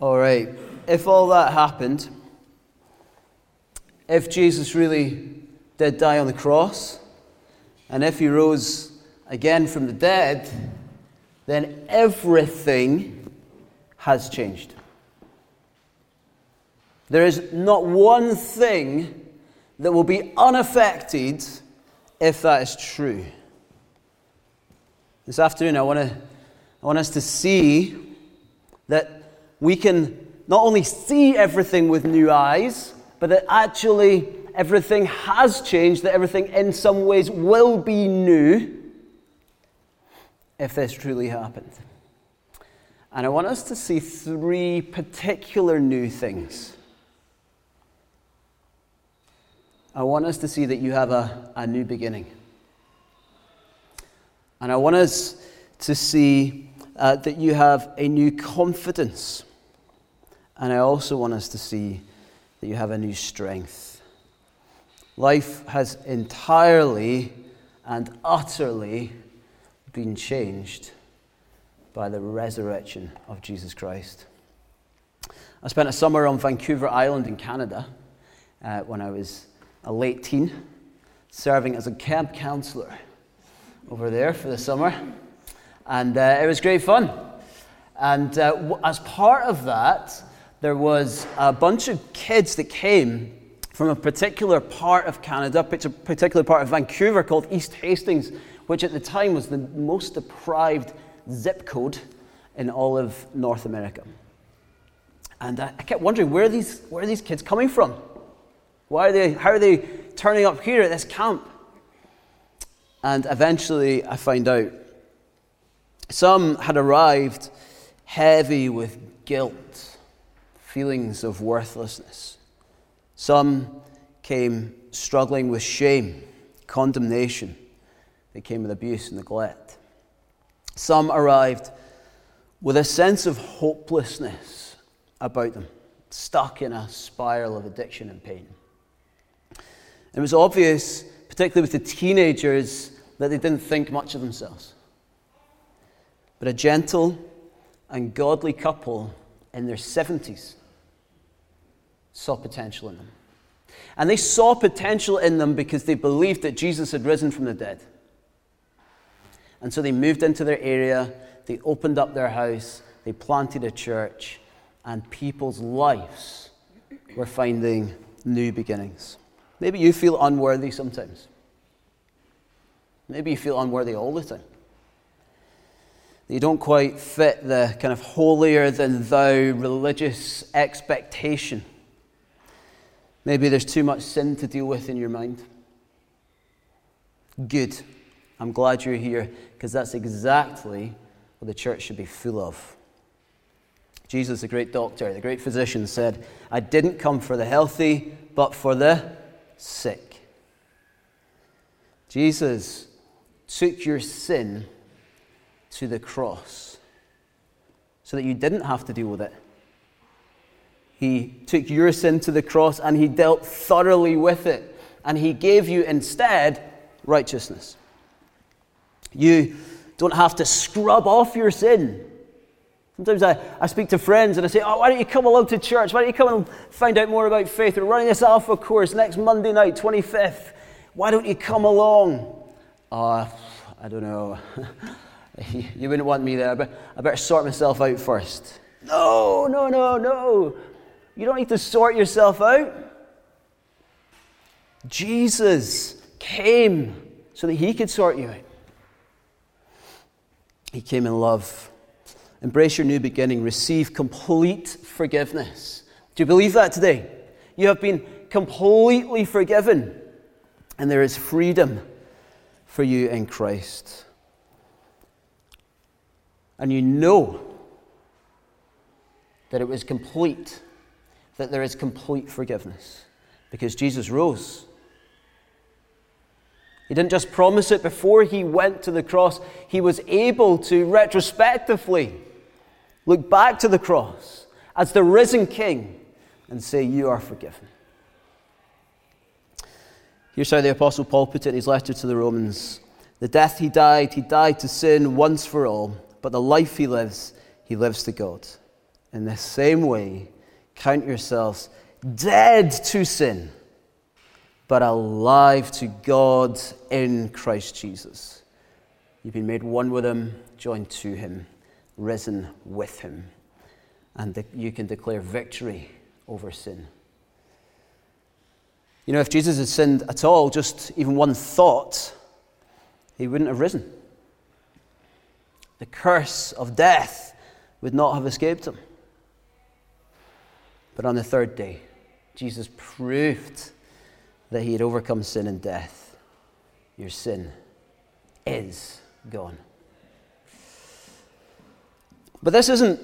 All right. If all that happened, if Jesus really did die on the cross, and if he rose again from the dead, then everything has changed. There is not one thing that will be unaffected if that is true. This afternoon, I want, to, I want us to see that we can not only see everything with new eyes, but that actually everything has changed, that everything in some ways will be new if this truly happened. And I want us to see three particular new things. I want us to see that you have a, a new beginning. And I want us to see uh, that you have a new confidence. And I also want us to see that you have a new strength. Life has entirely and utterly been changed by the resurrection of Jesus Christ. I spent a summer on Vancouver Island in Canada uh, when I was a late teen, serving as a camp counselor over there for the summer. And uh, it was great fun. And uh, as part of that, there was a bunch of kids that came from a particular part of Canada, a particular part of Vancouver called East Hastings, which at the time was the most deprived zip code in all of North America. And I kept wondering where are these, where are these kids coming from? Why are they, how are they turning up here at this camp? And eventually I find out. Some had arrived heavy with guilt feelings of worthlessness. Some came struggling with shame, condemnation. They came with abuse and neglect. Some arrived with a sense of hopelessness about them, stuck in a spiral of addiction and pain. It was obvious, particularly with the teenagers, that they didn't think much of themselves. But a gentle and godly couple in their 70s saw potential in them. And they saw potential in them because they believed that Jesus had risen from the dead. And so they moved into their area, they opened up their house, they planted a church, and people's lives were finding new beginnings. Maybe you feel unworthy sometimes. Maybe you feel unworthy all the time. You don't quite fit the kind of holier than thou religious expectation Maybe there's too much sin to deal with in your mind. Good. I'm glad you're here because that's exactly what the church should be full of. Jesus, the great doctor, the great physician, said, I didn't come for the healthy, but for the sick. Jesus took your sin to the cross so that you didn't have to deal with it. He took your sin to the cross and he dealt thoroughly with it. And he gave you instead righteousness. You don't have to scrub off your sin. Sometimes I, I speak to friends and I say, Oh, why don't you come along to church? Why don't you come and find out more about faith? We're running this Alpha course next Monday night, 25th. Why don't you come along? Oh, I don't know. you wouldn't want me there. But I better sort myself out first. No, no, no, no. You don't need to sort yourself out. Jesus came so that he could sort you out. He came in love. Embrace your new beginning. Receive complete forgiveness. Do you believe that today? You have been completely forgiven, and there is freedom for you in Christ. And you know that it was complete that there is complete forgiveness because Jesus rose. He didn't just promise it before he went to the cross, he was able to retrospectively look back to the cross as the risen king and say, You are forgiven. Here's how the Apostle Paul put it in his letter to the Romans The death he died, he died to sin once for all, but the life he lives, he lives to God. in the same way, count yourselves dead to sin, but alive to God in Christ Jesus. You've been made one with Him, joined to Him, risen with Him, and you can declare victory over sin. You know, if Jesus had sinned at all, just even one thought, he wouldn't have risen. The curse of death would not have escaped him. But on the third day, Jesus proved that he had overcome sin and death. Your sin is gone. But this isn't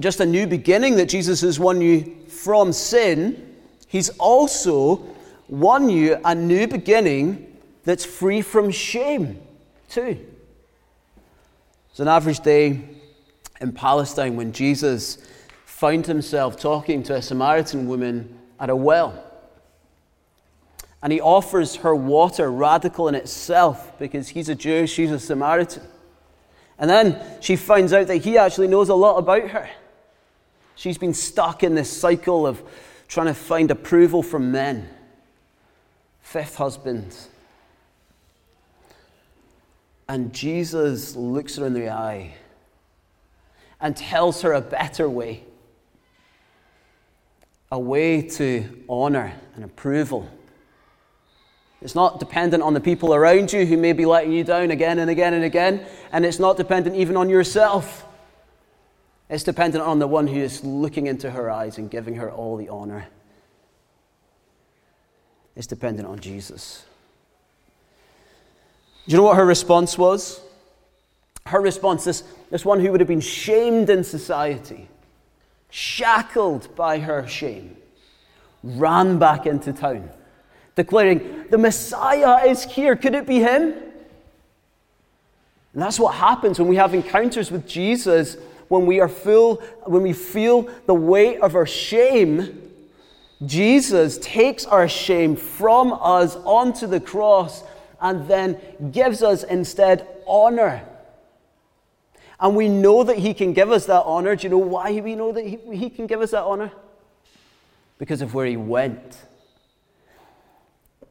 just a new beginning that Jesus has won you from sin, He's also won you a new beginning that's free from shame, too. It's an average day in Palestine when Jesus found himself talking to a Samaritan woman at a well. And he offers her water, radical in itself, because he's a Jew, she's a Samaritan. And then she finds out that he actually knows a lot about her. She's been stuck in this cycle of trying to find approval from men. Fifth husband. And Jesus looks her in the eye and tells her a better way a way to honor and approval. It's not dependent on the people around you who may be letting you down again and again and again, and it's not dependent even on yourself. It's dependent on the one who is looking into her eyes and giving her all the honor. It's dependent on Jesus. Do you know what her response was? Her response, this, this one who would have been shamed in society, shackled by her shame, ran back into town, declaring, The Messiah is here. Could it be him? And that's what happens when we have encounters with Jesus when we are full, when we feel the weight of our shame, Jesus takes our shame from us onto the cross and then gives us instead honor. And we know that He can give us that honor. Do you know why we know that He, he can give us that honor? Because of where He went.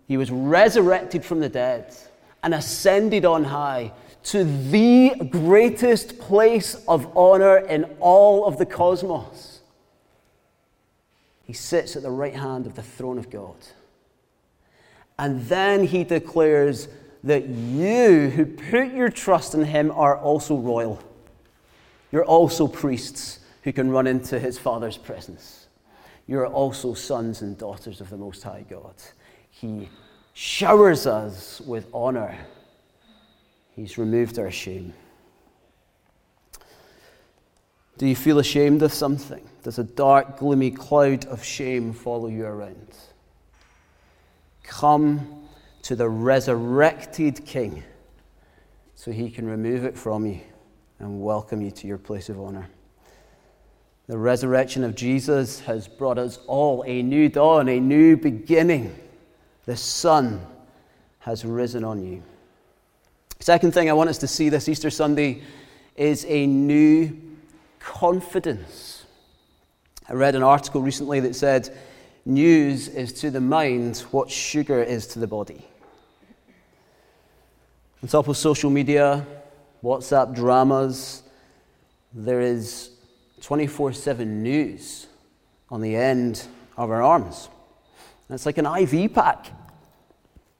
He was resurrected from the dead and ascended on high to the greatest place of honor in all of the cosmos. He sits at the right hand of the throne of God. And then he declares that you who put your trust in him are also royal. You're also priests who can run into his Father's presence. You're also sons and daughters of the Most High God. He showers us with honor He's removed our shame. Do you feel ashamed of something? Does a dark, gloomy cloud of shame follow you around? Come to the resurrected King so he can remove it from you and welcome you to your place of honor. The resurrection of Jesus has brought us all a new dawn, a new beginning. The sun has risen on you. Second thing I want us to see this Easter Sunday is a new confidence. I read an article recently that said, News is to the mind what sugar is to the body. On top of social media, WhatsApp dramas, there is 24 7 news on the end of our arms. And it's like an IV pack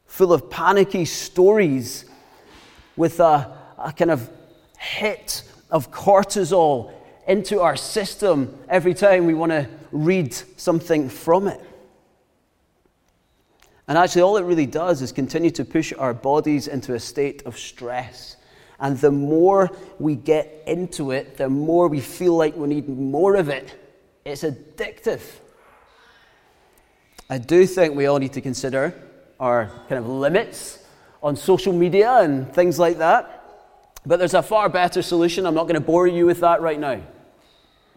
full of panicky stories with a, a kind of hit of cortisol into our system every time we want to read something from it. And actually, all it really does is continue to push our bodies into a state of stress. And the more we get into it, the more we feel like we need more of it. It's addictive. I do think we all need to consider our kind of limits on social media and things like that. But there's a far better solution. I'm not going to bore you with that right now.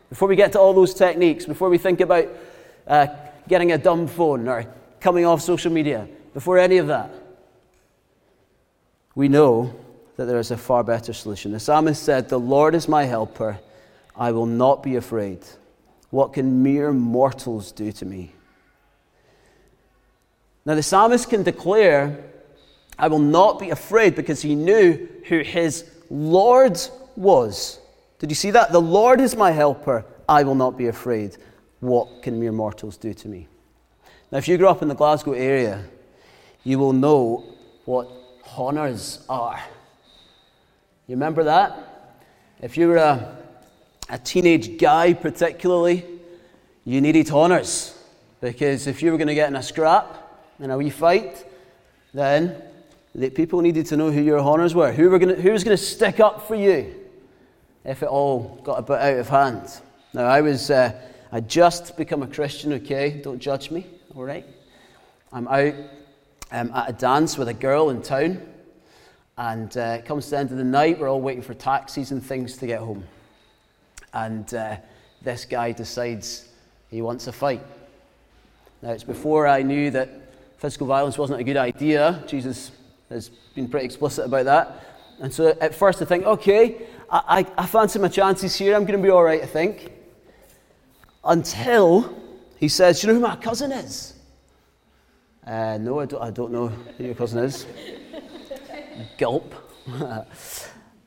Before we get to all those techniques, before we think about uh, getting a dumb phone or coming off social media, before any of that, we know that there is a far better solution. The psalmist said, The Lord is my helper. I will not be afraid. What can mere mortals do to me? Now, the psalmist can declare, I will not be afraid because he knew who his Lord was. Did you see that? The Lord is my helper. I will not be afraid. What can mere mortals do to me? Now, if you grew up in the Glasgow area, you will know what honours are. You remember that? If you were a, a teenage guy, particularly, you needed honours. Because if you were going to get in a scrap, in a wee fight, then the people needed to know who your honours were. Who, were gonna, who was going to stick up for you if it all got a bit out of hand? Now, I was, uh, I just become a Christian, okay? Don't judge me, all right? I'm out um, at a dance with a girl in town, and uh, it comes to the end of the night. We're all waiting for taxis and things to get home. And uh, this guy decides he wants a fight. Now, it's before I knew that physical violence wasn't a good idea. Jesus has been pretty explicit about that. And so at first I think, okay, I, I, I fancy my chances here. I'm going to be all right, I think. Until he says, Do you know who my cousin is? Uh, no, I don't, I don't know who your cousin is. Gulp.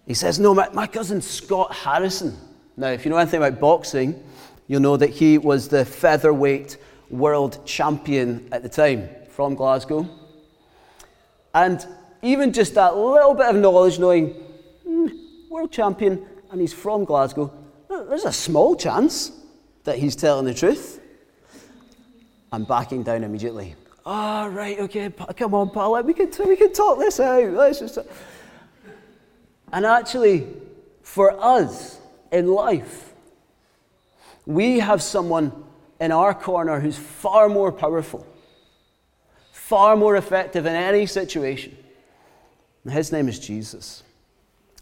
he says, No, my, my cousin Scott Harrison. Now, if you know anything about boxing, you'll know that he was the featherweight world champion at the time from Glasgow. And even just that little bit of knowledge, knowing mm, world champion and he's from Glasgow, there's a small chance that he's telling the truth. I'm backing down immediately. Ah, oh, right, okay, come on, pal, we can, we can talk this out. Let's just. And actually, for us in life, we have someone in our corner who's far more powerful far more effective in any situation. And his name is Jesus.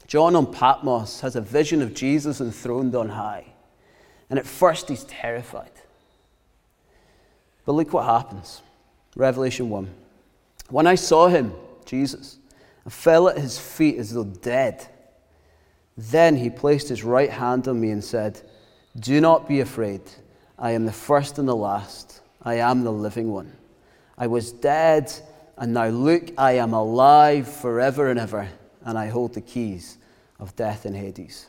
John on Patmos has a vision of Jesus enthroned on high. And at first he's terrified. But look what happens. Revelation 1. When I saw him, Jesus, I fell at his feet as though dead. Then he placed his right hand on me and said, Do not be afraid. I am the first and the last. I am the living one. I was dead, and now look, I am alive forever and ever, and I hold the keys of death and Hades.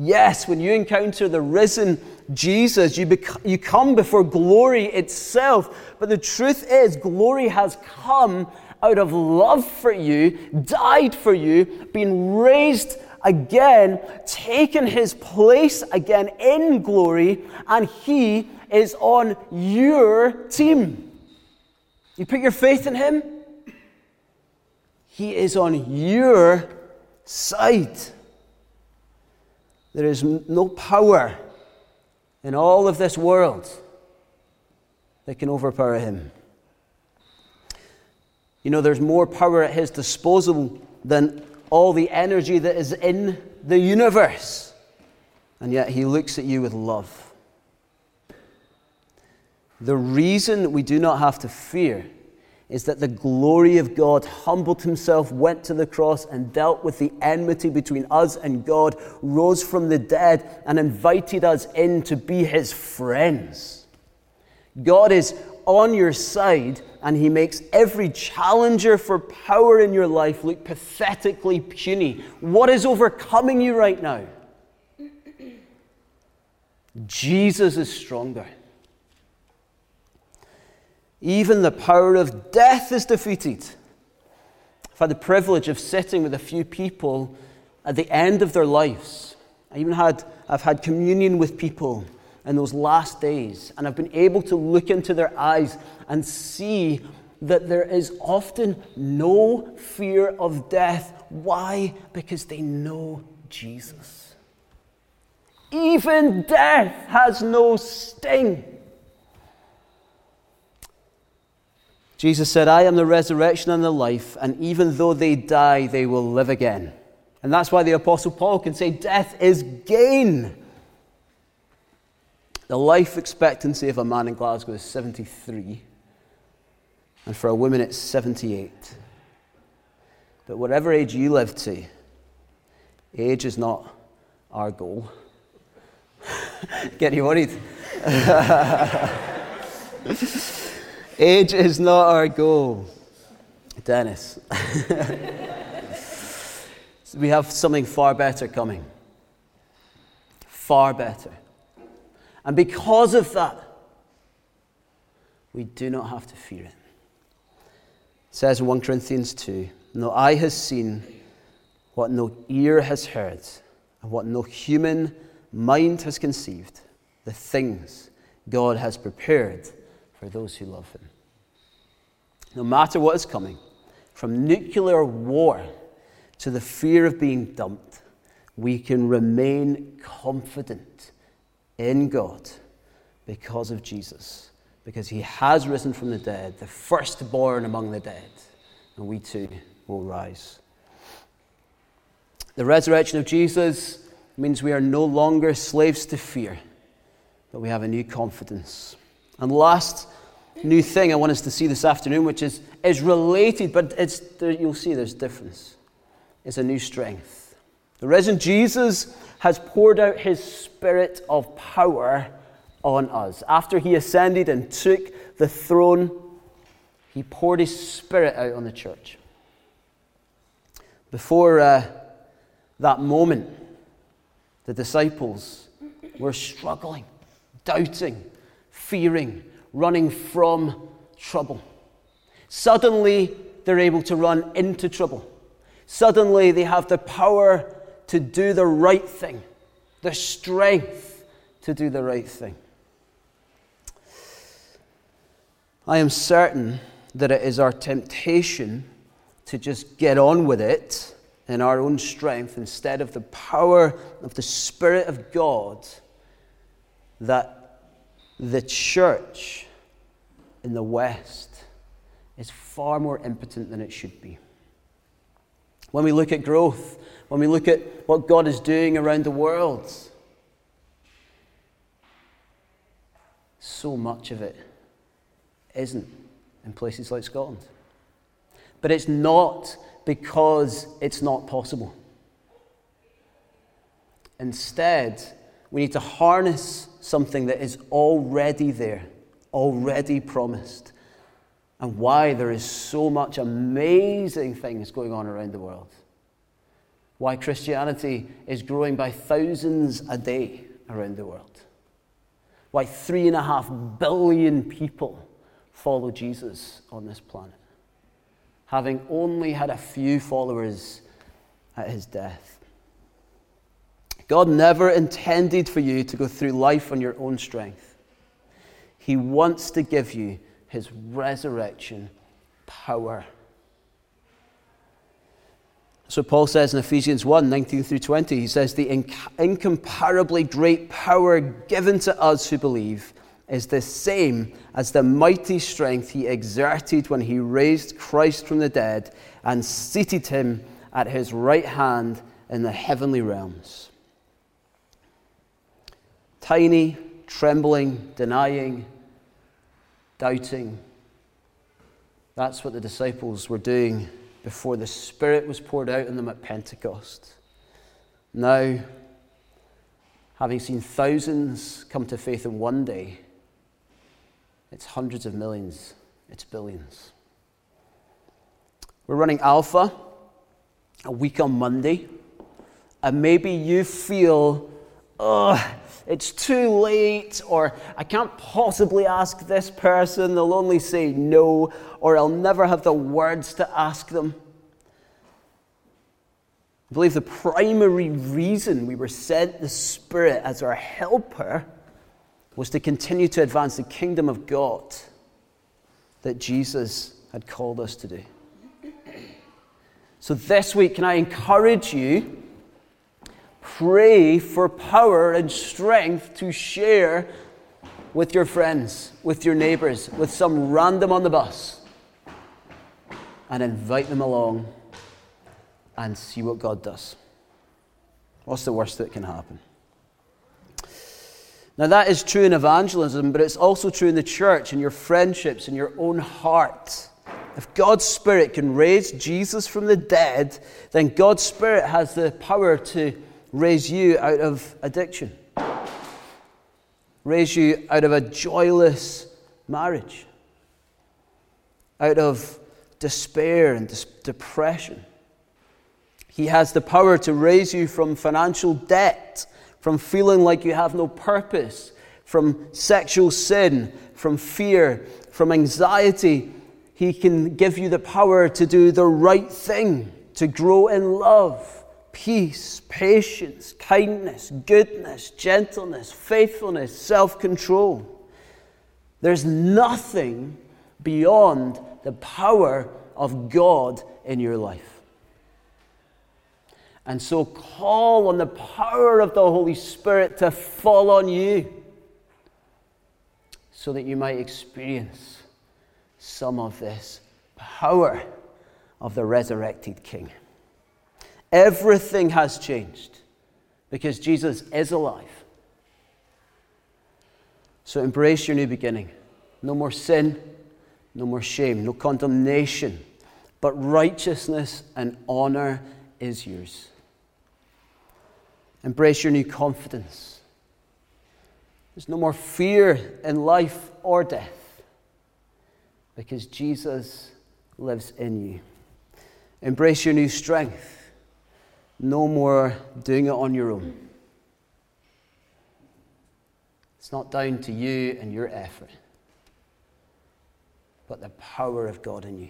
Yes, when you encounter the risen Jesus, you, bec- you come before glory itself. But the truth is, glory has come out of love for you, died for you, been raised again, taken his place again in glory, and he is on your team. You put your faith in Him, He is on your side. There is no power in all of this world that can overpower Him. You know, there's more power at His disposal than all the energy that is in the universe. And yet He looks at you with love. The reason we do not have to fear is that the glory of God humbled himself, went to the cross, and dealt with the enmity between us and God, rose from the dead, and invited us in to be his friends. God is on your side, and he makes every challenger for power in your life look pathetically puny. What is overcoming you right now? Jesus is stronger. Even the power of death is defeated. I've had the privilege of sitting with a few people at the end of their lives. I even had, I've had communion with people in those last days, and I've been able to look into their eyes and see that there is often no fear of death. Why? Because they know Jesus. Even death has no sting. Jesus said, I am the resurrection and the life, and even though they die, they will live again. And that's why the Apostle Paul can say, Death is gain. The life expectancy of a man in Glasgow is 73, and for a woman, it's 78. But whatever age you live to, age is not our goal. Get you worried. Age is not our goal. Dennis. we have something far better coming. Far better. And because of that, we do not have to fear it. It says in 1 Corinthians 2 No eye has seen what no ear has heard, and what no human mind has conceived, the things God has prepared for those who love Him. No matter what is coming, from nuclear war to the fear of being dumped, we can remain confident in God because of Jesus, because He has risen from the dead, the firstborn among the dead, and we too will rise. The resurrection of Jesus means we are no longer slaves to fear, but we have a new confidence. And last new thing I want us to see this afternoon, which is, is related, but it's, you'll see there's difference, It's a new strength. The risen Jesus has poured out his spirit of power on us. After he ascended and took the throne, he poured his spirit out on the church. Before uh, that moment, the disciples were struggling, doubting, fearing, running from trouble. Suddenly, they're able to run into trouble. Suddenly, they have the power to do the right thing, the strength to do the right thing. I am certain that it is our temptation to just get on with it in our own strength instead of the power of the Spirit of God that the church in the West is far more impotent than it should be. When we look at growth, when we look at what God is doing around the world, so much of it isn't in places like Scotland. But it's not because it's not possible. Instead, we need to harness something that is already there, already promised, and why there is so much amazing things going on around the world. Why Christianity is growing by thousands a day around the world. Why three and a half billion people follow Jesus on this planet having only had a few followers at his death. God never intended for you to go through life on your own strength. He wants to give you his resurrection power. So Paul says in Ephesians 1 19 through 20, he says, The inc- incomparably great power given to us who believe is the same as the mighty strength he exerted when he raised Christ from the dead and seated him at his right hand in the heavenly realms. Tiny, trembling, denying, doubting. That's what the disciples were doing before the Spirit was poured out on them at Pentecost. Now, having seen thousands come to faith in one day, it's hundreds of millions, it's billions. We're running Alpha a week on Monday, and maybe you feel, oh, it's too late, or I can't possibly ask this person, they'll only say no, or I'll never have the words to ask them. I believe the primary reason we were sent the Spirit as our helper was to continue to advance the kingdom of God that Jesus had called us to do. So, this week, can I encourage you? Pray for power and strength to share with your friends, with your neighbors, with some random on the bus, and invite them along and see what God does. What's the worst that can happen? Now, that is true in evangelism, but it's also true in the church, in your friendships, in your own heart. If God's Spirit can raise Jesus from the dead, then God's Spirit has the power to raise you out of addiction. raise you out of a joyless marriage, out of despair and dis- depression. He has the power to raise you from financial debt, from feeling like you have no purpose, from sexual sin, from fear, from anxiety. He can give you the power to do the right thing, to grow in love, peace, patience, kindness, goodness, gentleness, faithfulness, self control. There's nothing beyond the power of God in your life. And so call on the power of the Holy Spirit to fall on you so that you might experience some of this power of the resurrected King. Everything has changed because Jesus is alive. So embrace your new beginning. No more sin, no more shame, no condemnation, but righteousness and honor is yours. Embrace your new confidence. There's no more fear in life or death because Jesus lives in you. Embrace your new strength. No more doing it on your own. It's not down to you and your effort, but the power of God in you.